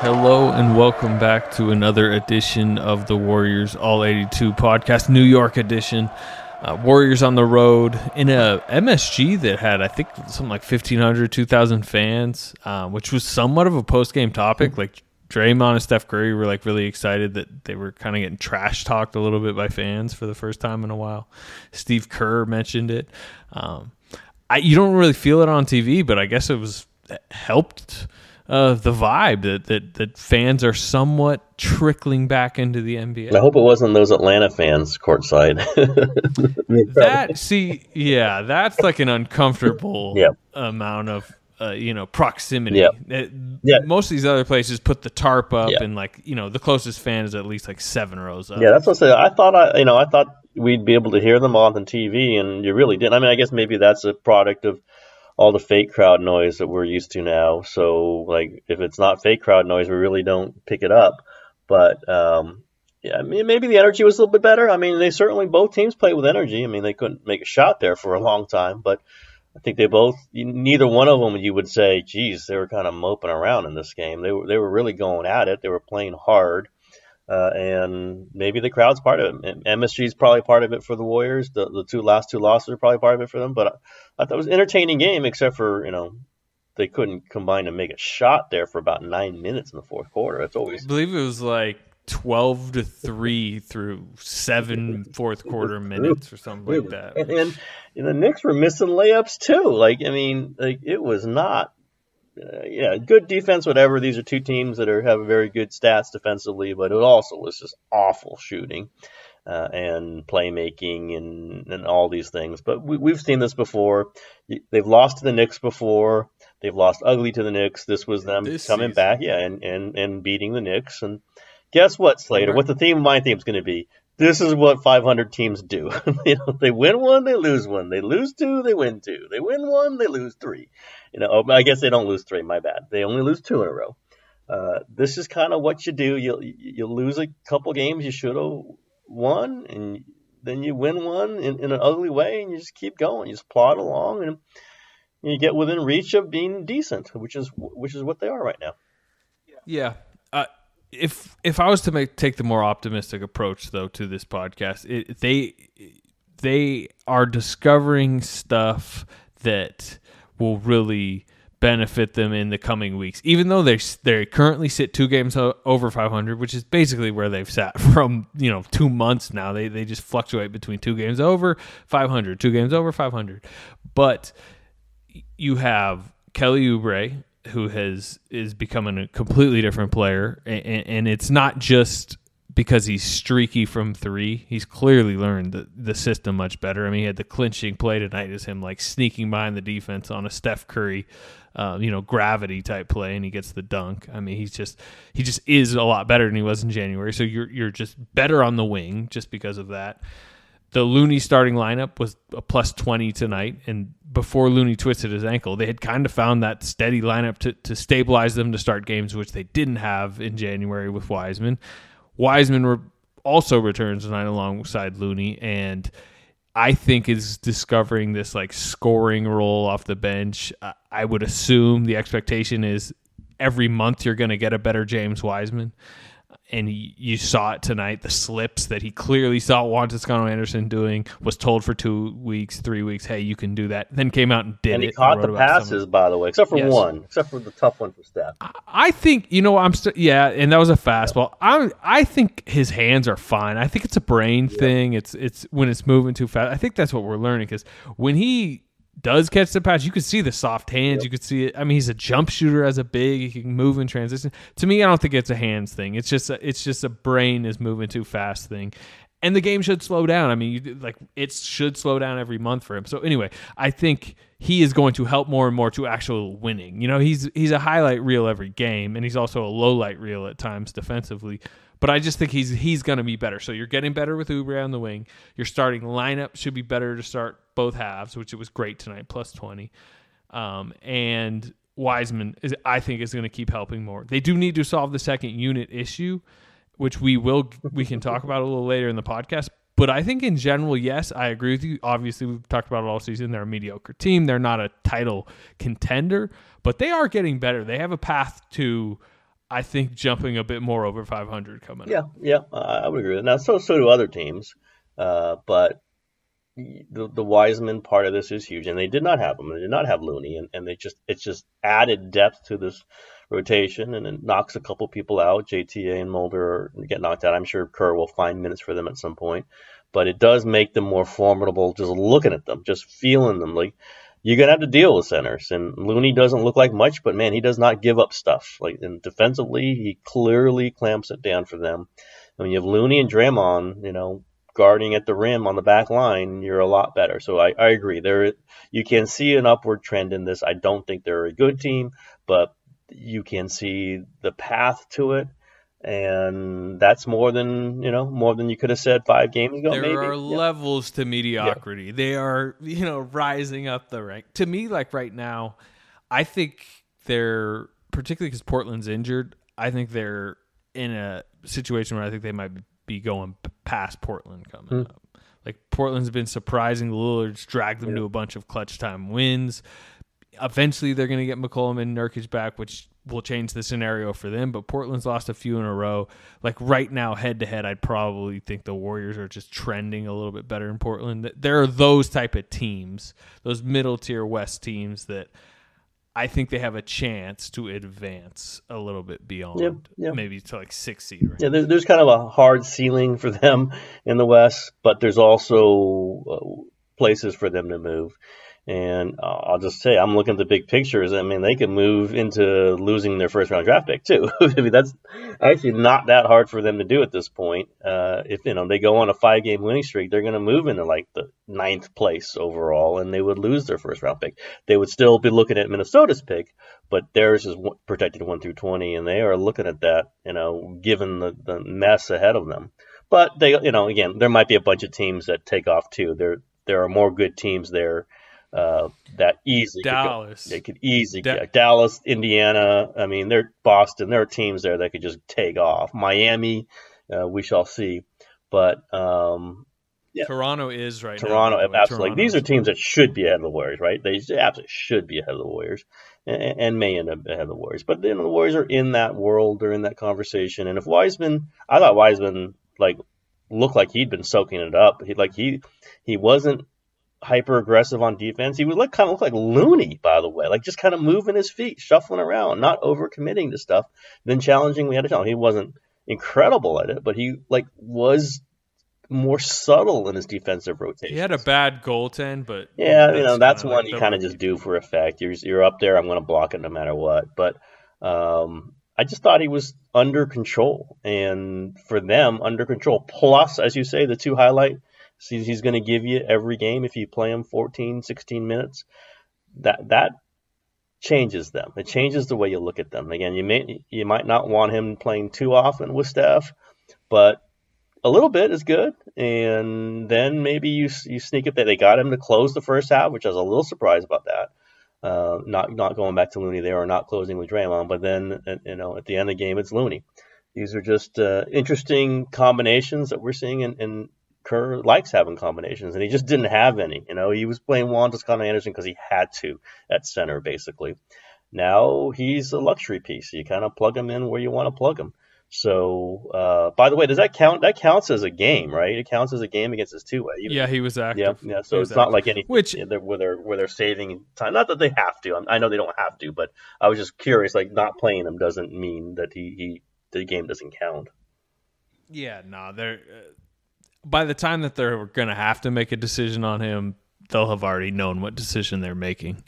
Hello and welcome back to another edition of the Warriors All 82 podcast, New York edition. Uh, Warriors on the road in a MSG that had, I think, something like 1,500, 2,000 fans, um, which was somewhat of a post game topic. Like Draymond and Steph Curry were like really excited that they were kind of getting trash talked a little bit by fans for the first time in a while. Steve Kerr mentioned it. Um, I, you don't really feel it on TV, but I guess it was it helped uh, the vibe that, that that fans are somewhat trickling back into the NBA. I hope it wasn't those Atlanta fans courtside. that see, yeah, that's like an uncomfortable Yeah. amount of uh, you know proximity. Yeah. It- Yeah. most of these other places put the tarp up, Yeah. and like you know the closest fan is at least like seven rows up. yeah, that's what I said. I thought I, you know, I thought we'd be able to hear them on the TV, and you really didn't. I mean, I guess maybe that's a product of all the fake crowd noise that we're used to now. So, like, if it's not fake crowd noise, we really don't pick it up. But um, yeah, I mean, maybe the energy was a little bit better. I mean, they certainly both teams played with energy. I mean, they couldn't make a shot there for a long time, but I think they both. Neither one of them you would say, "Geez, they were kind of moping around in this game." They were they were really going at it. They were playing hard, uh, and maybe the crowd's part of it. MSG is probably part of it for the Warriors. The the two last two losses are probably part of it for them. But I, I thought it was an entertaining game, except for you know they couldn't combine to make a shot there for about nine minutes in the fourth quarter. That's I always believe it was like twelve to three through seven fourth quarter minutes or something like that. And, and, and the Knicks were missing layups too. Like I mean, like it was not. Uh, yeah, good defense, whatever. These are two teams that are have very good stats defensively, but it also was just awful shooting uh, and playmaking and and all these things. But we, we've seen this before. They've lost to the Knicks before. They've lost ugly to the Knicks. This was them This coming season. back, yeah, and, and and beating the Knicks. And guess what, Slater? What the theme of my theme is going to be? This is what 500 teams do. you know, they win one, they lose one. They lose two, they win two. They win one, they lose three. You know, oh, I guess they don't lose three. My bad. They only lose two in a row. Uh, this is kind of what you do. You you lose a couple games you should have won, and then you win one in, in an ugly way, and you just keep going. You just plod along, and you get within reach of being decent, which is which is what they are right now. Yeah. Uh, if if I was to make take the more optimistic approach though to this podcast, it, they they are discovering stuff that will really benefit them in the coming weeks. Even though they they currently sit two games over 500, which is basically where they've sat from you know two months now. They they just fluctuate between two games over 500, two games over 500, but you have Kelly Oubre who has is becoming a completely different player, and, and it's not just because he's streaky from three. He's clearly learned the, the system much better. I mean, he had the clinching play tonight is him like sneaking behind the defense on a Steph Curry, uh, you know, gravity type play, and he gets the dunk. I mean, he's just he just is a lot better than he was in January. So you're you're just better on the wing just because of that the Looney starting lineup was a plus 20 tonight. And before Looney twisted his ankle, they had kind of found that steady lineup to, to stabilize them to start games, which they didn't have in January with Wiseman. Wiseman re- also returns tonight alongside Looney. And I think is discovering this like scoring role off the bench. I- I would assume the expectation is every month you're going to get a better James Wiseman. And you saw it tonight. The slips that he clearly saw Juan Toscano Anderson doing was told for two weeks, three weeks. Hey, you can do that. Then came out and did it. and it. he caught wrote the about some of passes, by the way, except for Yes. one, except for the tough one for Steph. I think you know I'm still yeah, and that was a fastball. I I think his hands are fine. I think it's a brain thing. It's it's when it's moving too fast. I think that's what we're learning because when he does catch the pass, you could see the soft hands. You could see it. I mean, he's a jump shooter as a big. He can move in transition. To me, I don't think it's a hands thing. It's just a, it's just a brain is moving too fast thing. And the game should slow down. I mean, you, like it should slow down every month for him. So anyway, I think he is going to help more and more to actual winning. You know, he's he's a highlight reel every game, and he's also a low light reel at times defensively. But I just think he's he's going to be better. So you're getting better with Oubre on the wing. Your starting lineup should be better to start both halves, which it was great tonight, plus twenty. Um, and Wiseman is I think is going to keep helping more. They do need to solve the second unit issue, which we will we can talk about a little later in the podcast. But I think in general, yes, I agree with you. Obviously, we've talked about it all season. They're a mediocre team. They're not a title contender, but they are getting better. They have a path to I think jumping a bit more over 500 coming yeah, up. Yeah, yeah, I would agree. Now, so so do other teams, uh, but the the Wiseman part of this is huge, and they did not have him. They did not have Looney, and, and they just it's just added depth to this rotation, and it knocks a couple people out. JTA and Mulder get knocked out. I'm sure Kerr will find minutes for them at some point, but it does make them more formidable. Just looking at them, just feeling them, like you're gonna have to deal with centers. And Looney doesn't look like much, but man, he does not give up stuff. Like and defensively, he clearly clamps it down for them. And when you have Looney and Draymond, you know, guarding at the rim on the back line, you're a lot better. So I, I agree. There you can see an upward trend in this. I don't think they're a good team, but you can see the path to it and that's more than you know more than you could have said five games ago there maybe. are yeah. levels to mediocrity yeah. they are you know rising up the rank to me like right now i think they're particularly because portland's injured i think they're in a situation where i think they might be going past portland coming mm. up like portland's been surprising the lillard's dragged them yeah. to a bunch of clutch time wins eventually they're going to get mccollum and nurkic back which will change the scenario for them. But Portland's lost a few in a row. Like right now, head to head, I'd probably think the Warriors are just trending a little bit better in Portland. There are those type of teams, those middle tier West teams that I think they have a chance to advance a little bit beyond, yep, yep. maybe to like six seed. Right? Yeah, there's, there's kind of a hard ceiling for them in the West, but there's also uh, places for them to move. And uh, I'll just say, I'm looking at the big pictures. I mean, they could move into losing their first round draft pick too. I mean, that's actually not that hard for them to do at this point. Uh, if you know they go on a five game winning streak, they're going to move into like the ninth place overall, and they would lose their first round pick. They would still be looking at Minnesota's pick, but theirs is protected one through twenty, and they are looking at that. You know, given the the mess ahead of them. But they, you know, again, there might be a bunch of teams that take off too. There there are more good teams there uh, that easily Dallas. Could go, they could easily da- Dallas, Indiana. I mean, they're Boston. There are teams there that could just take off. Miami, uh, we shall see. But um, yeah. Toronto is right Toronto, now. absolutely. These are teams that should be ahead of the Warriors, right? They absolutely should be ahead of the Warriors, and, and may end up ahead of the Warriors. But then the Warriors are in that world, they're in that conversation. And if Wiseman, I thought Wiseman like looked like he'd been soaking it up. He like he he wasn't hyper aggressive on defense. He would look kind of look like Looney, by the way, like just kind of moving his feet, shuffling around, not over committing to stuff. Then challenging, we had to tell him he wasn't incredible at it, but he like was more subtle in his defensive rotation. He had a bad goaltend, but yeah, you know that's one like you kind of just do for effect. You're you're up there, I'm going to block it no matter what. But um, I just thought he was under control, and for them under control. Plus, as you say, the two highlight he's going to give you every game if you play him 14, 16 minutes. That that changes them. It changes the way you look at them. Again, you may you might not want him playing too often with Steph, but a little bit is good. And then maybe you you sneak up there. They got him to close the first half, which I was a little surprised about that. Uh, not not going back to Looney there or not closing with Draymond, but then uh, you know at the end of the game it's Looney. These are just uh, interesting combinations that we're seeing in, in Kerr likes having combinations, and he just didn't have any. You know, he was playing Juan Toscano Anderson because he had to at center, basically. Now he's a luxury piece. You kind of plug him in where you want to plug him. So, uh, by the way, does that count? That counts as a game, right? It counts as a game against his two way. Yeah, he was active. Yeah, yeah. So it's active. not like any which where they're where they're saving time. Not that they have to. I know they don't have to, but I was just curious. Like not playing him doesn't mean that he, he the game doesn't count. Yeah, no, they're uh, by the time that they're going to have to make a decision on him, they'll have already known what decision they're making.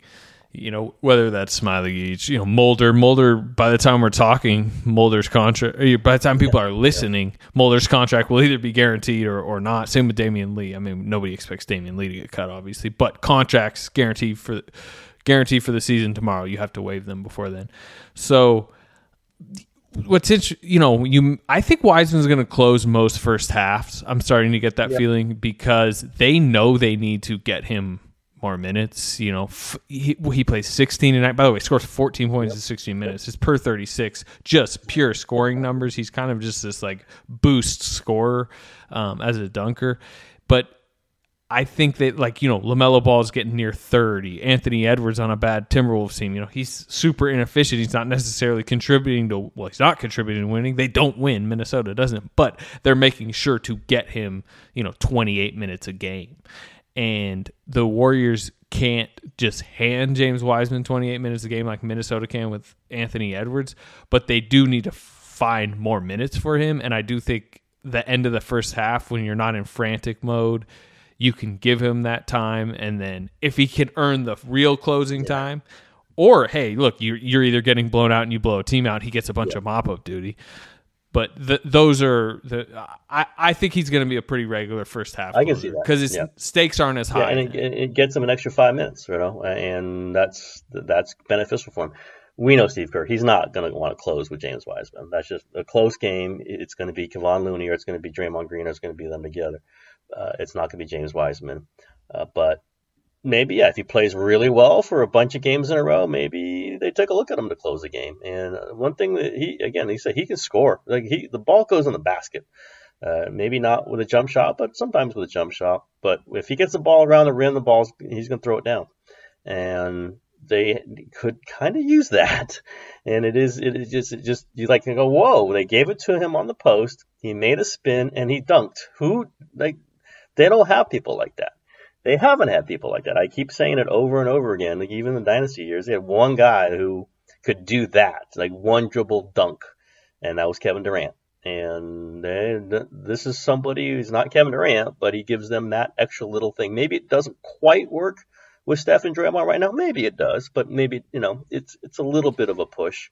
You know, whether that's Smailagic, you know, Mulder. Mulder, by the time we're talking, Mulder's contract, eh, by the time people are listening, Mulder's contract will either be guaranteed or, or not. Same with Damion Lee. I mean, nobody expects Damion Lee to get cut, obviously, but contracts guaranteed for guaranteed for the season tomorrow. You have to waive them before then. So, what's interesting, you know, you I think Wiseman's going to close most first halves. I'm starting to get that feeling because they know they need to get him more minutes. You know, f- he, he plays 16 tonight. By the way, scores 14 points in 16 minutes. It's per 36, just pure scoring numbers. He's kind of just this like boost scorer um, as a dunker, but. I think that like you know Lamelo Ball is getting near thirty. Anthony Edwards on a bad Timberwolves team, you know he's super inefficient. He's not necessarily contributing to well, he's not contributing to winning. They don't win. Minnesota doesn't, but they're making sure to get him you know twenty eight minutes a game, and the Warriors can't just hand James Wiseman 28 minutes a game like Minnesota can with Anthony Edwards, but they do need to find more minutes for him. And I do think the end of the first half, when you're not in frantic mode, you can give him that time. And then if he can earn the real closing time, or hey, look, you're, you're either getting blown out and you blow a team out, he gets a bunch of mop up duty. But the, those are the. I, I think he's going to be a pretty regular first half. I can see that, because his yeah. stakes aren't as Yeah, high. and it, it gets him an extra five minutes, you know, and that's that's beneficial for him. We know Steve Kerr; he's not going to want to close with James Wiseman. That's just a close game. It's going to be Kevon Looney, or it's going to be Draymond Green, or it's going to be them together. Uh, it's not going to be James Wiseman. Uh, but maybe, yeah, if he plays really well for a bunch of games in a row, maybe they take a look at him to close the game. And uh, one thing that he, again, he said he can score. Like he, the ball goes in the basket. Uh, maybe not with a jump shot, but sometimes with a jump shot. But if he gets the ball around the rim, the ball's he's going to throw it down. And they could kind of use that. And it is, it is just, it just you like to go, whoa! They gave it to him on the post. He made a spin and he dunked. Who like they don't have people like that. They haven't had people like that. I keep saying it over and over again. Like even in the dynasty years, they had one guy who could do that, like one dribble dunk, and that was Kevin Durant. And they, this is somebody who's not Kevin Durant, but he gives them that extra little thing. Maybe it doesn't quite work with Steph and Draymond right now. Maybe it does, but maybe you know it's it's a little bit of a push.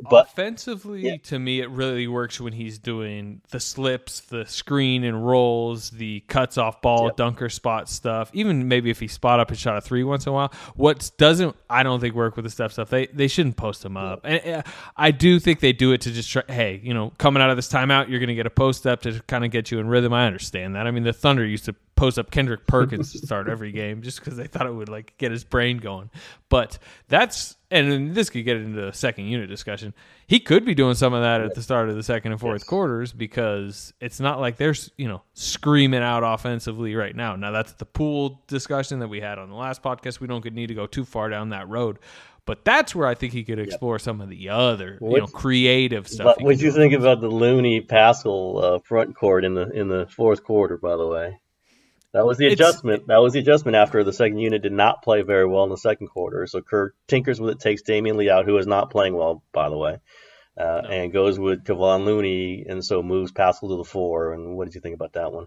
But offensively, Yeah. to me, it really works when he's doing the slips, the screen and rolls, the cuts off ball, Yep. dunker spot stuff. Even maybe if he spot up and shot a three once in a while. What doesn't, I don't think work with the step stuff. They they shouldn't post him up. And uh, I do think they do it to just try. Hey, you know, coming out of this timeout, you're going to get a post up to kind of get you in rhythm. I understand that. I mean, the Thunder used to post up Kendrick Perkins to start every game just because they thought it would like get his brain going. But that's and this could get into a second unit discussion. He could be doing some of that at the start of the second and fourth quarters because it's not like they're you know screaming out offensively right now. Now that's the Poole discussion that we had on the last podcast. We don't need to go too far down that road. But that's where I think he could explore some of the other, you know, creative stuff. What do you think about the Looney Paschall uh, front court in the in the fourth quarter? By the way, that was the It's- adjustment. That was the adjustment after the second unit did not play very well in the second quarter. So Kerr tinkers with it, takes Damion Lee out, who is not playing well, by the way, uh, and goes with Kevon Looney, and so moves Paschall to the four. And what did you think about that one?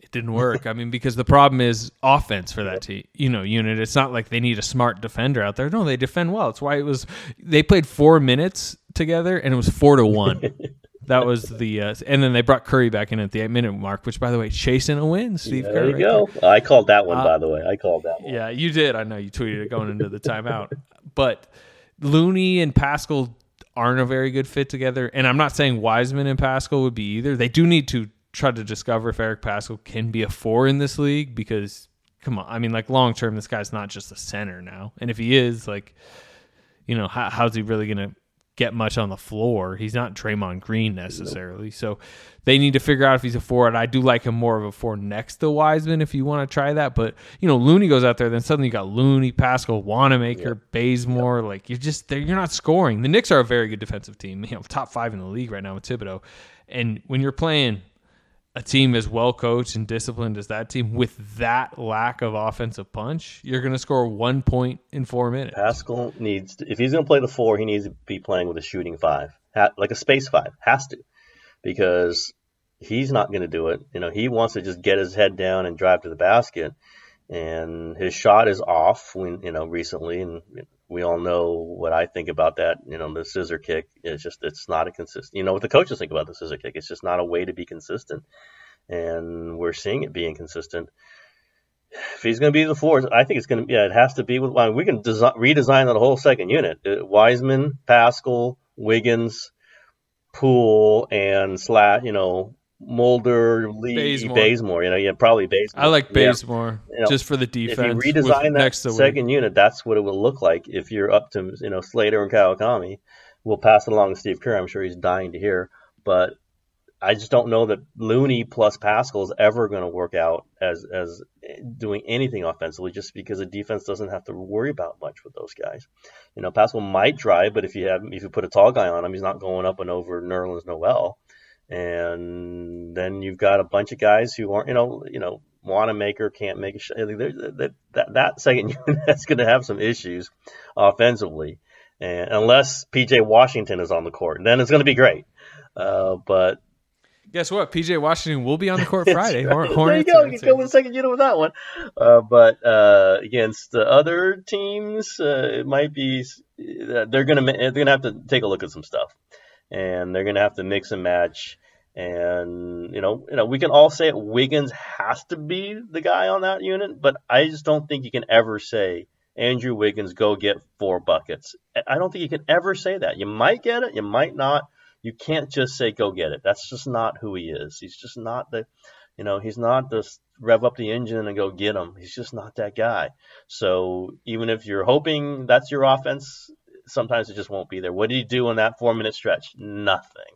it didn't work. I mean, because the problem is offense for that team, you know, unit. It's not like they need a smart defender out there. No, they defend well. It's why it was they played four minutes together and it was four to one. that was the uh, and then they brought Curry back in at the eight minute mark, which by the way, chasing a win, Steve Curry. There Kerr. you go. I called that one, Uh, by the way. I called that one. Yeah, you did. I know you tweeted it going into the timeout. But Looney and Paschall aren't a very good fit together. And I'm not saying Wiseman and Paschall would be either. They do need to try to discover if Eric Paschall can be a four in this league because come on, I mean like long term this guy's not just a center now. And if he is, like you know, how, how's he really going to get much on the floor? He's not Draymond Green necessarily. So they need to figure out if he's a four. And I do like him more of a four next to Wiseman if you want to try that. But, you know, Looney goes out there, then suddenly you got Looney, Paschall, Wanamaker, Bazemore. Like, you're just, they're- you're not scoring. The Knicks are a very good defensive team, you know, top five in the league right now with Thibodeau. And when you're playing a team as well coached and disciplined as that team with that lack of offensive punch, you're going to score one point in four minutes. Paschall needs, to, if he's going to play the four, he needs to be playing with a shooting five, like a space five, has to, because he's not going to do it. You know, he wants to just get his head down and drive to the basket, and his shot is off. When you know recently, and we all know what I think about that. You know, the scissor kick is just it's not a consistent. You know what the coaches think about the scissor kick. It's just not a way to be consistent, and we're seeing it being consistent. If he's going to be the fourth, I think it's going to. Be yeah, it has to be with. we can design, redesign that whole second unit. Uh, Wiseman, Paschall, Wiggins, Poole, and Slat. You know, Mulder, Lee, Bazemore. Bazemore. You know, yeah, probably Bazemore. I like Bazemore yeah. you know, just for the defense. If you redesign that second unit, that's what it will look like. If you're up to you know Slater and Kawakami, we'll pass it along to Steve Kerr. I'm sure he's dying to hear, but I just don't know that Looney plus Paschall is ever going to work out as as doing anything offensively, just because the defense doesn't have to worry about much with those guys. You know, Paschall might drive, but if you have if you put a tall guy on him, he's not going up and over Nerlens Noel and then you've got a bunch of guys who aren't, you know, you know, Wanamaker can't make a shot. That, that, that second unit that's going to have some issues offensively, and unless PJ Washington is on the court, then it's going to be great. Uh, but guess what? PJ Washington will be on the court Friday. Right. there you go. You can go with the second unit with that one. Uh, but uh, against the other teams, uh, it might be uh, they're going to they're going to have to take a look at some stuff and they're going to have to mix and match. And you know, you know, we can all say it. Wiggins has to be the guy on that unit, but I just don't think you can ever say Andrew Wiggins go get four buckets. I don't think you can ever say that. You might get it, you might not. You can't just say go get it. That's just not who he is. He's just not the, you know, he's not the rev up the engine and go get him. He's just not that guy. So even if you're hoping that's your offense, sometimes it just won't be there. What did he do on that four minute stretch? Nothing.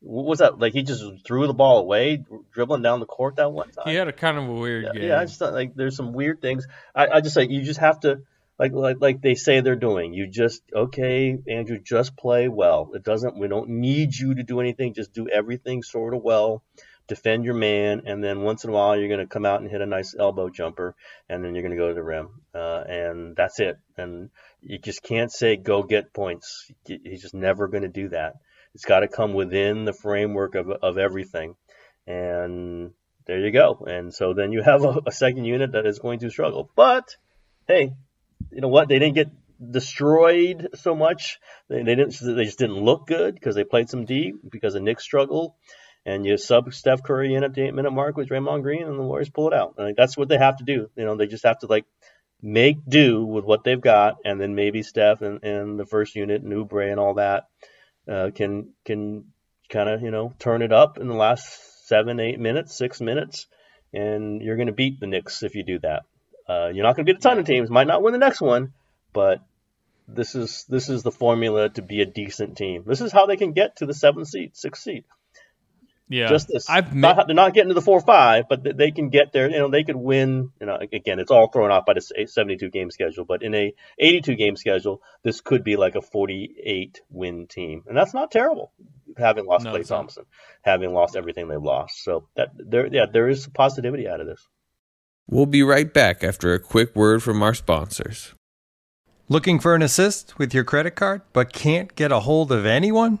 What was that? Like he just threw the ball away, dribbling down the court that one time. He had a kind of a weird yeah, game. Yeah, I just thought like there's some weird things. I, I just like you just have to like like like they say they're doing. You just okay, Andrew, just play well. It doesn't. We don't need you to do anything. Just do everything sort of well defend your man, and then once in a while you're going to come out and hit a nice elbow jumper, and then you're going to go to the rim, uh, and that's it. And you just can't say go get points. He's just never going to do that. It's got to come within the framework of of everything, and there you go. And so then you have a, a second unit that is going to struggle. But hey, you know what? They didn't get destroyed so much. They, they didn't. They just didn't look good because they played some D because the Knicks struggle and you sub Steph Curry in at the eight minute mark with Draymond Green, and the Warriors pull it out. Like, that's what they have to do. You know, they just have to like make do with what they've got, and then maybe Steph and, and the first unit and Oubre and all that uh, can can kind of you know turn it up in the last seven, eight minutes, six minutes, and you're going to beat the Knicks if you do that. Uh, you're not going to beat a ton of teams. Might not win the next one, but this is this is the formula to be a decent team. This is how they can get to the seventh seed, sixth seed. Yeah, just this. I've not, they're not getting to the four five, but they can get there. You know, they could win. You know, again, it's all thrown off by the seventy two game schedule, but in a eighty two game schedule, this could be like a forty eight win team, and that's not terrible. Having lost no, Klay Thompson, having lost everything they've lost, so that there, yeah, there is positivity out of this. We'll be right back after a quick word from our sponsors. Looking for an assist with your credit card, but can't get a hold of anyone?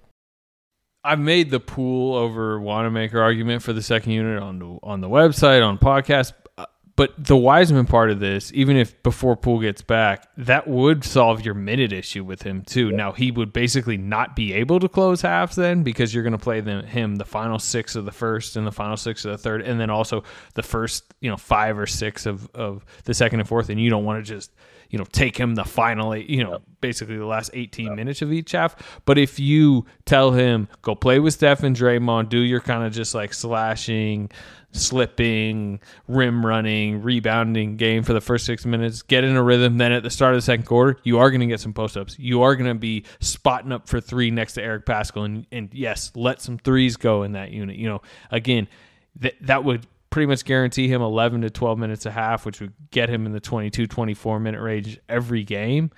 I've made the Poole over Wanamaker argument for the second unit on the on the website on podcast, but the Wiseman part of this, even if before Poole gets back, that would solve your minute issue with him too. Now he would basically not be able to close halves then because you're going to play them, him the final six of the first and the final six of the third, and then also the first you know five or six of of the second and fourth, and you don't want to just you know take him the final you know basically the last 18 minutes of each half. But if you tell him go play with Steph and Draymond. Do your kind of just like slashing slipping rim running rebounding game for the first 6 minutes get in a rhythm then at the start of the second quarter you are going to get some post ups you are going to be spotting up for 3 next to Eric Paschall and and yes let some threes go in that unit you know again that that would pretty much guarantee him 11 to 12 minutes a half, which would get him in the 22, 24 minute range every game.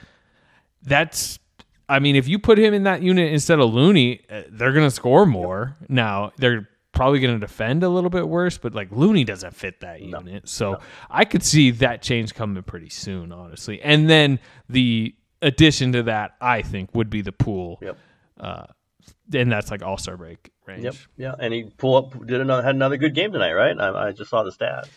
That's I mean, if you put him in that unit instead of Looney, uh, they're going to score more. Now, they're probably going to defend a little bit worse, but like Looney doesn't fit that unit. So I could see that change coming pretty soon, honestly. And then the addition to that, I think, would be the Poole. Yep. Uh, and that's like all star break range. Yep. Yeah. And he pull up did another had another good game tonight, right? I, I just saw the stat.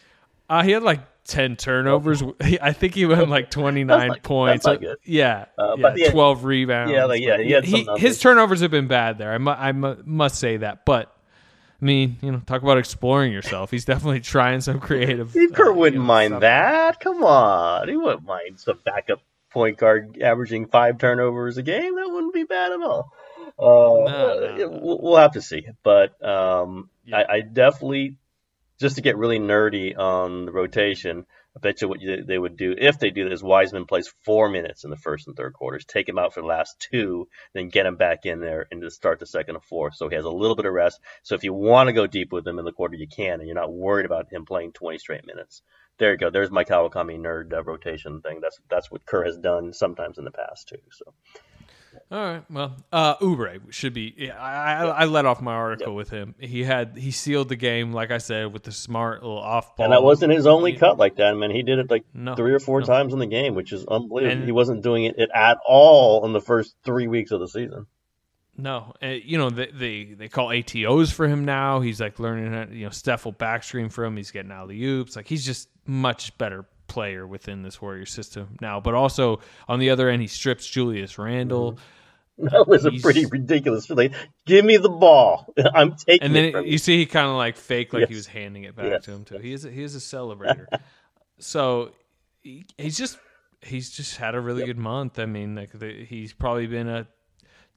Uh, he had like 10 turnovers. I think he went like 29 not- points. that's not good. Yeah. Uh, yeah. 12 rebounds. Yeah, like, yeah, he had some his turnovers have been bad there. I, mu- I mu- must say that. But, I mean, you know, talk about exploring yourself. He's definitely trying some creative. Steve Kerr uh, wouldn't know, mind stuff. that. Come on, he wouldn't mind some backup point guard averaging five turnovers a game. That wouldn't be bad at all. Uh, no, no. We'll, we'll have to see, but um, Yeah. I, I definitely just to get really nerdy on the rotation. I bet you what they would do if they do this. Wiseman plays four minutes in the first and third quarters, take him out for the last two, then get him back in there and just start the second and fourth. So he has a little bit of rest. So if you want to go deep with him in the quarter, you can, and you're not worried about him playing 20 straight minutes. There you go. There's my Kawakami nerd uh, rotation thing. That's that's what Kerr has done sometimes in the past too. So All right. Well, uh, Oubre should be. Yeah, I, I, I let off my article with him. He had he sealed the game, like I said, with the smart little off ball. and that wasn't his only Yeah. cut like that. I mean, he did it like No, three or four no. times in the game, which is unbelievable. And- he wasn't doing it at all in the first three weeks of the season. No, uh, you know they, they they call ATOs for him now. He's like learning. How, you know, Steph will back screen for him. He's getting alley oops. Like he's just much better player within this Warrior system now. But also on the other end, he strips Julius Randle, That was a He's- pretty ridiculous. Like, give me the ball. I'm taking and it then from you see he kind of like fake like he was handing it back Yes. to him too. He is a, he is a celebrator. so he, he's just he's just had a really good month. I mean, like the, he's probably been a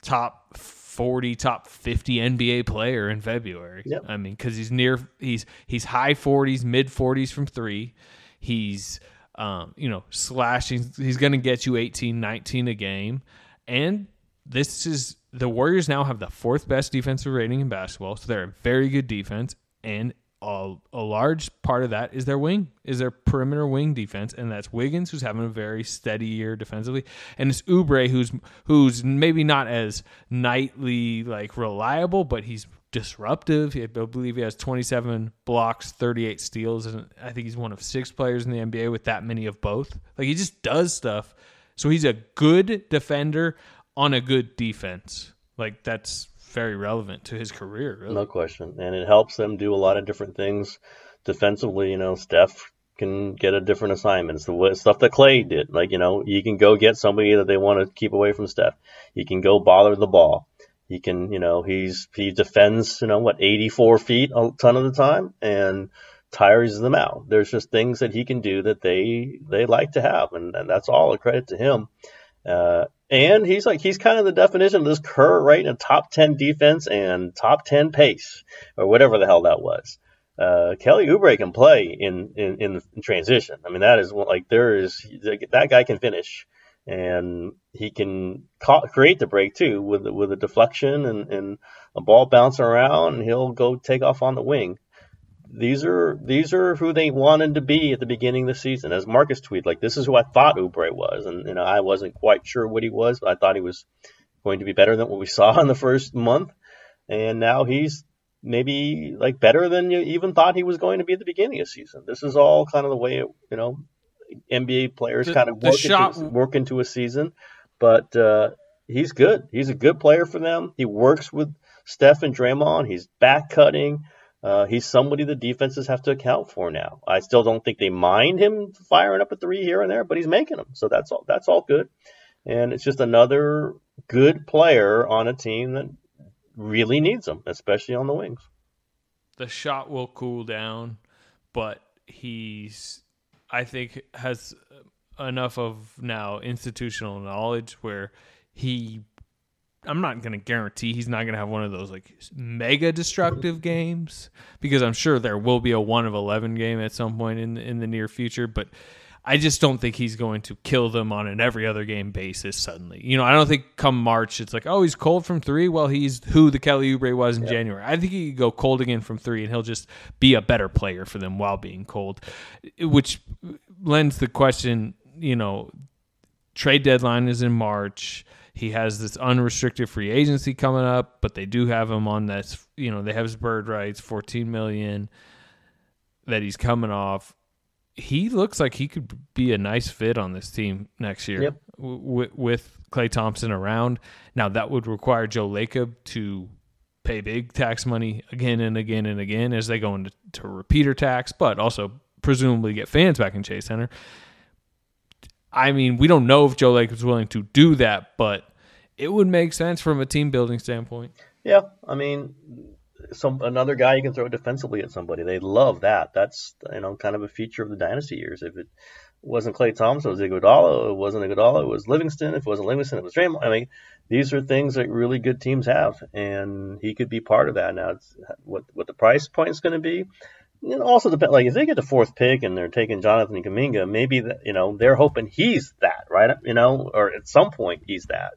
top 40 top 50 NBA player in February. Yep. I mean cuz he's near he's he's high 40s, mid 40s from 3. He's um, you know, slashing he's going to get you 18, 19 a game. And this is the Warriors now have the fourth best defensive rating in basketball, so they're a very good defense. And a, a large part of that is their wing, is their perimeter wing defense, and that's Wiggins, who's having a very steady year defensively, and it's Oubre, who's who's maybe not as nightly like reliable, but he's disruptive. I believe he has 27 blocks, 38 steals, and I think he's one of six players in the NBA with that many of both. Like he just does stuff. So he's a good defender on a good defense. Like that's very relevant to his career. Really. No question. And it helps them do a lot of different things defensively. You know, Steph can get a different assignment. It's the stuff that Klay did. Like, you know, you can go get somebody that they want to keep away from Steph. You can go bother the ball. He can, you know, he's he defends, you know, what, 84 feet a ton of the time and tires them out. There's just things that he can do that they they like to have, and, and that's all a credit to him. Uh, and he's like he's kind of the definition of this Kerr, right? In a top ten defense and top ten pace, or whatever the hell that was. Uh, Kelly Oubre can play in, in in transition. I mean, that is like there is that guy can finish, and he can ca- create the break too with with a deflection and, and a ball bouncing around, and he'll go take off on the wing these are these are who they wanted to be at the beginning of the season. As Marcus tweeted, like this is who I thought Oubre was, and you know I wasn't quite sure what he was, but I thought he was going to be better than what we saw in the first month, and now he's maybe like better than you even thought he was going to be at the beginning of the season. This is all kind of the way it, you know NBA players The- kind of work, shot- into, work into a season, but uh, he's good. He's a good player for them. He works with Steph and Draymond. He's back cutting. Uh, he's somebody the defenses have to account for now. I still don't think they mind him firing up a three here and there, but he's making them, so that's all. That's all good, and it's just another good player on a team that really needs him, especially on the wings. the shot will cool down, but he's I think has enough of now institutional knowledge where he I'm not going to guarantee he's not going to have one of those like mega destructive games because I'm sure there will be a 1 of 11 game at some point in in the near future, but I just don't think he's going to kill them on an every other game basis suddenly. You know, I don't think come March it's like, oh, he's cold from three. Well, he's who the Kelly Oubre was in January. I think he could go cold again from three, and he'll just be a better player for them while being cold, which lends the question. You know, trade deadline is in March. He has this unrestricted free agency coming up, but they do have him on that's you know they have his bird rights, fourteen million that he's coming off. He looks like he could be a nice fit on this team next year Yep. w- with Klay Thompson around. Now that would require Joe Lacob to pay big tax money again and again and again as they go into to repeater tax, but also presumably get fans back in Chase Center. I mean, we don't know if Joe Lacob's willing to do that, but it would make sense from a team building standpoint. Yeah, I mean, some another guy you can throw defensively at somebody. They love that. That's you know kind of a feature of the dynasty years. If it wasn't Klay Thompson, it was Iguodala. It wasn't Iguodala, it was Livingston. If it wasn't Livingston, it was Draymond. I mean, these are things that really good teams have, and he could be part of that. Now, it's, what what the price point is going to be. It also depends. Like if they get the fourth pick and they're taking Jonathan Kuminga, maybe that you know they're hoping he's that, right? You know, or at some point he's that.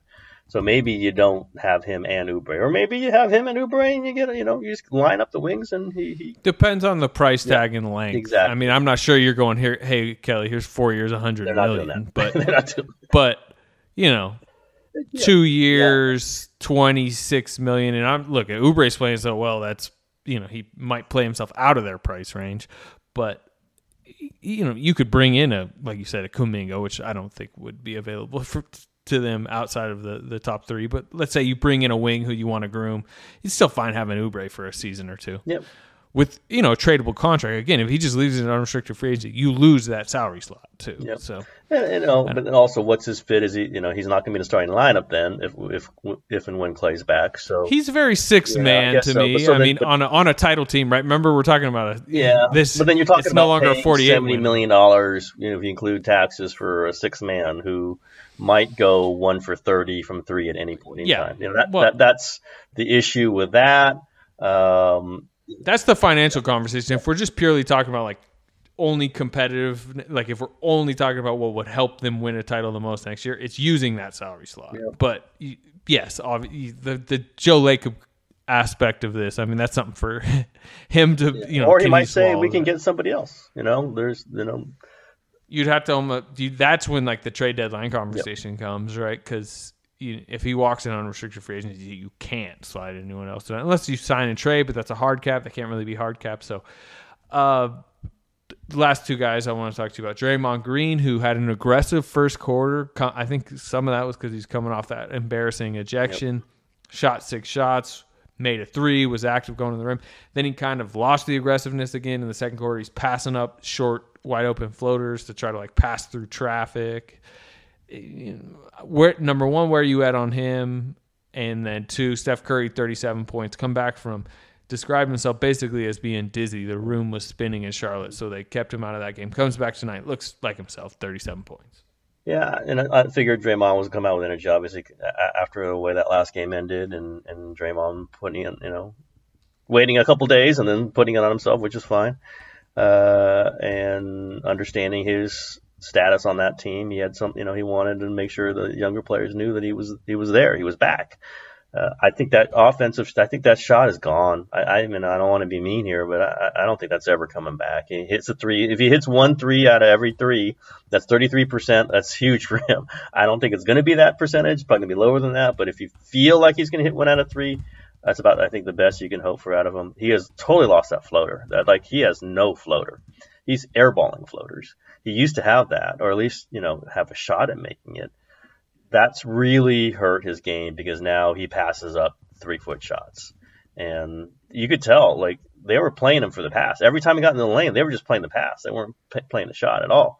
So maybe you don't have him and Oubre, or maybe you have him and Oubre, and you get you know you just line up the wings and he, he Depends on the price tag and length. exactly. I mean, I'm not sure you're going here. Hey, Kelly, here's four years, a hundred that. But but you know, two years, twenty six million, and I'm look at Oubre's playing so well. That's you know he might play himself out of their price range, but you know you could bring in a like you said a Kuminga, which I don't think would be available for to them outside of the the top three. But let's say you bring in a wing who you want to groom, you'd still fine having Oubre for a season or two Yep. with you know a tradable contract. Again, if he just leaves an unrestricted free agency, you lose that salary slot too. Yep. So And, and, you know, but then also, what's his fit? Is he, you know, he's not going to be in the starting lineup then if if if and when Klay's back. So he's a very six Yeah, man to so. me. So I then- mean, but- on a on a title team, right? Remember, we're talking about a yeah, This but then you're talking it's about no longer a paying forty eight seventy million dollars. You know, if you include taxes for a six man who might go one for thirty from three at any point in Yeah. time. You know, that, Well- that that's the issue with that. Um, That's the financial conversation. If we're just purely talking about like only competitive, like if we're only talking about what would help them win a title the most next year, it's using that salary slot. But yes, the the Joe Lacob aspect of this, I mean, that's something for him to you know. or he might say we can that? get somebody else. You know, there's you know you'd have to almost you, that's when like the trade deadline conversation comes right? Because if he walks in on restricted free agency you can't slide anyone else to that unless you sign and trade but that's a hard cap. That can't really be hard cap. So uh the last two guys I want to talk to you about Draymond Green who had an aggressive first quarter. I think some of that was because he's coming off that embarrassing ejection. Shot six shots made a three was active going to the rim. Then he kind of lost the aggressiveness again in the second quarter. He's passing up short wide open floaters to try to like pass through traffic. Eh, know, where number one where are you at on him and then two steph curry 37 points come back from described himself basically as being dizzy. The room was spinning in charlotte so they kept him out of that game. Comes back tonight looks like himself 37 points. Yeah, and I I figured Draymond was come out with energy, obviously, after the way that last game ended, and and Draymond putting in, you know, waiting a couple days and then putting it on himself, which is fine, uh, and understanding his status on that team. He had some, you know, he wanted to make sure the younger players knew that he was he was there, he was back. Uh, I think that offensive, I think that shot is gone. I, I mean, I don't want to be mean here, but I, I don't think that's ever coming back. He hits a three. If he hits one three out of every three, that's 33%. That's huge for him. I don't think it's going to be that percentage. Probably going to be lower than that. But if you feel like he's going to hit one out of three, that's about, I think, the best you can hope for out of him. He has totally lost that floater. That Like, he has no floater. He's airballing floaters. He used to have that, or at least, you know, have a shot at making it that's really hurt his game because now he passes up three foot shots. And you could tell, like, they were playing him for the pass. Every time he got in the lane, they were just playing the pass. They weren't p- playing the shot at all.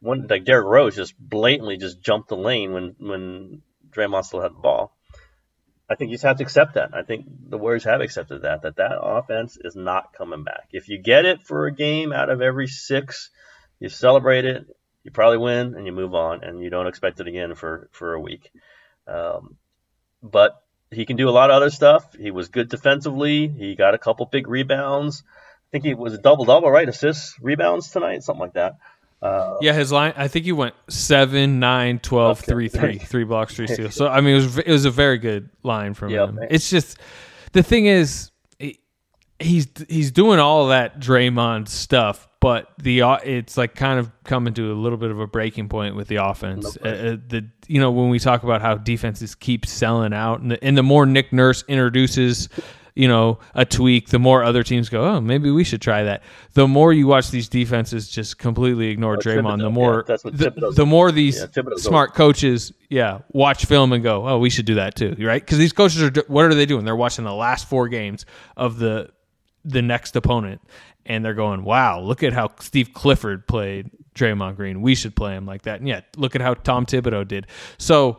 One, like, Derrick Rose just blatantly just jumped the lane when, when Draymond still had the ball. I think you just have to accept that. I think the Warriors have accepted that, that that offense is not coming back. If you get it for a game out of every six, you celebrate it, you probably win and you move on and you don't expect it again for for a week. Um, but he can do a lot of other stuff. He was good defensively. He got a couple big rebounds. I think he was a double double right? Assists rebounds tonight? Something like that uh, yeah his line i think he went 7 9 12 Okay. 3 3 three blocks three steals so i mean it was it was a very good line from him it's just the thing is he, he's he's doing all that Draymond stuff, but the o- it's like kind of coming to a little bit of a breaking point with the offense. Uh, uh, the you know when we talk about how defenses keep selling out, and the, and the more Nick Nurse introduces. You know, a tweak, the more other teams go, oh, maybe we should try that. The more you watch these defenses just completely ignore Draymond, the more yeah, the, the more these Yeah, smart coaches, yeah, watch film and go, oh, we should do that too, right? Because these coaches are, what are they doing? They're watching the last four games of the the next opponent, and they're going, wow, look at how Steve Clifford played Draymond Green. We should play him like that. And yeah, look at how Tom Thibodeau did. So,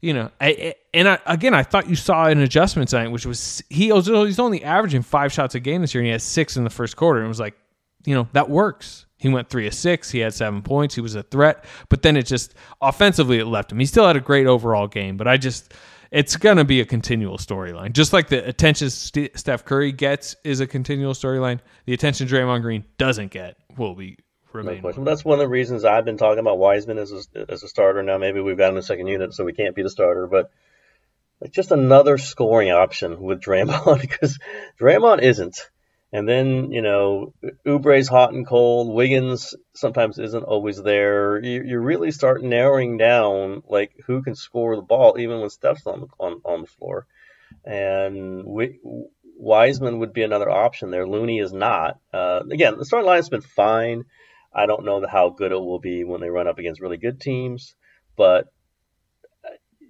you know, I, I- and I, again, I thought you saw an adjustment tonight, which was he was he's only averaging five shots a game this year, and he had six in the first quarter, and it was like, you know, that works. He went three of six. He had seven points. He was a threat, but then it just offensively it left him. He still had a great overall game, but I just it's going to be a continual storyline. Just like the attention St- Steph Curry gets is a continual storyline, the attention Draymond Green doesn't get will be No remain. question. That's one of the reasons I've been talking about Wiseman as a, as a starter. Now maybe we've got him in the second unit, so we can't be the starter, but like just another scoring option with Draymond because Draymond isn't. And then you know Oubre's hot and cold. Wiggins sometimes isn't always there. You, you really start narrowing down like who can score the ball even when Steph's on the, on, on the floor. And we, Wiseman would be another option there. Looney is not. Uh, again, the starting line's been fine. I don't know how good it will be when they run up against really good teams, but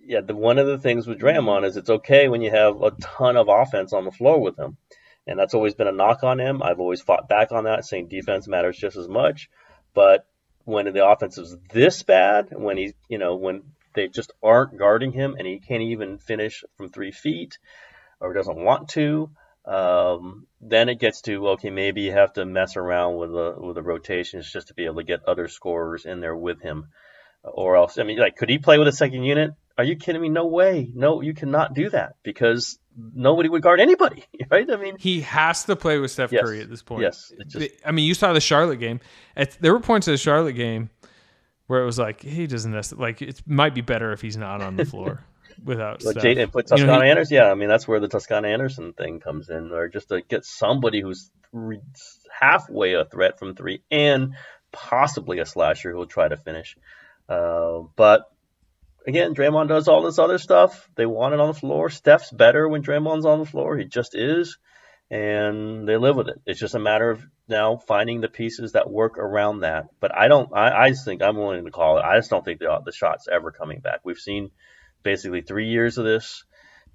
yeah, the one of the things with Draymond is it's okay when you have a ton of offense on the floor with him, and that's always been a knock on him. I've always fought back on that, saying defense matters just as much. But when the offense is this bad, when he's you know when they just aren't guarding him and he can't even finish from three feet or doesn't want to, um, then it gets to okay, maybe you have to mess around with the with the rotations just to be able to get other scorers in there with him, or else I mean, like, could he play with a second unit? Are you kidding me? No way. No, you cannot do that because nobody would guard anybody, right? I mean, He has to play with Steph Yes. Curry at this point. Yes. Just- I mean, you saw the Charlotte game. At, there were points of the Charlotte game where it was like he doesn't necessarily like it might be better if he's not on the floor without Like Steph. Jay, and put You know, he- Anderson. Yeah, I mean that's where the Toscano-Anderson thing comes in, or just to get somebody who's halfway a threat from three and possibly a slasher who'll try to finish. Uh, but again, Draymond does all this other stuff. They want it on the floor. Steph's better when Draymond's on the floor. He just is, and they live with it. It's just a matter of now finding the pieces that work around that. But I don't. I, I just think I'm willing to call it. I just don't think the the shot's ever coming back. We've seen basically three years of this,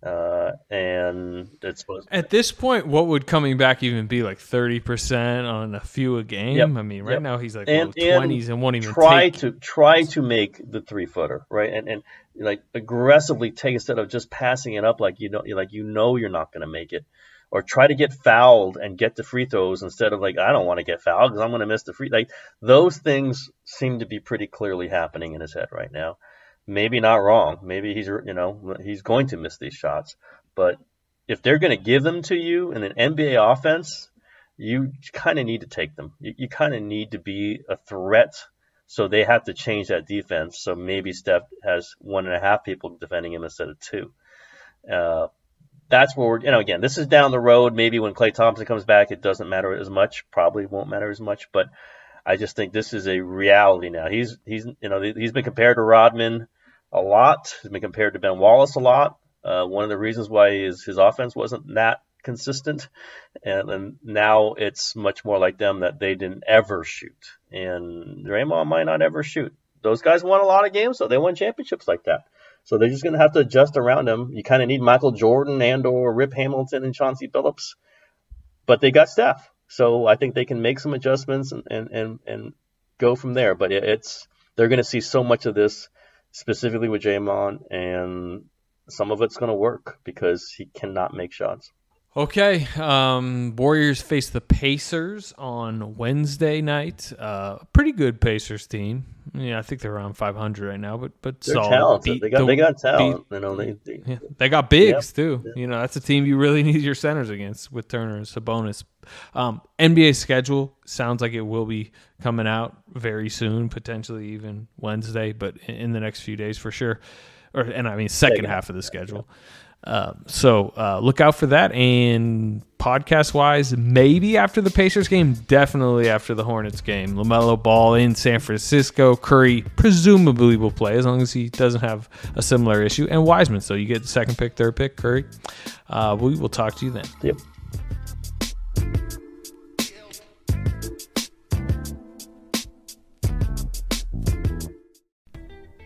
uh, and it's supposed. At this point, what would coming back even be like thirty percent on a few a game? Yep. I mean, right Yep. now he's like and, twenties and, won't even try take. to try to make the three footer right and and like aggressively take instead of just passing it up like you know like you know you're not going to make it or try to get fouled and get the free throws instead of like I don't want to get fouled because I'm going to miss the free like those things seem to be pretty clearly happening in his head right now maybe not wrong maybe he's you know he's going to miss these shots but if they're going to give them to you in an NBA offense you kind of need to take them. You, you kind of need to be a threat. So they have to change that defense. So maybe Steph has one and a half people defending him instead of two. Uh, that's where we're, you know, again, this is down the road. Maybe when Klay Thompson comes back, it doesn't matter as much. Probably won't matter as much. But I just think this is a reality now. He's, he's, you know, he's been compared to Rodman a lot. He's been compared to Ben Wallace a lot. Uh, one of the reasons why his, his offense wasn't that consistent. And, and now it's much more like them that they didn't ever shoot. And Draymond might not ever shoot. Those guys won a lot of games, so they won championships like that. So they're just going to have to adjust around him. You kind of need Michael Jordan and or Rip Hamilton and Chauncey Billups, but they got Steph. So I think they can make some adjustments and and and, and go from there. But it, it's they're going to see so much of this specifically with Draymond, and some of it's going to work because he cannot make shots. Okay, um, Warriors face the Pacers on Wednesday night. Uh, pretty good Pacers team. Yeah, I think they're around 500 right now, but but They're solid. They got the- they got talent. beat- you know they, they yeah, they got bigs too. You know, that's a team you really need your centers against with Turner and Sabonis. Um, NBA schedule sounds like it will be coming out very soon, potentially even Wednesday, but in, in the next few days for sure. Or and I mean second half of the schedule. Um, so uh, look out for that. And podcast wise, maybe after the Pacers game, definitely after the Hornets game. LaMelo Ball in San Francisco. Curry presumably will play as long as he doesn't have a similar issue. And Wiseman. So you get the second pick, third pick, Curry. Uh, we will talk to you then. Yep.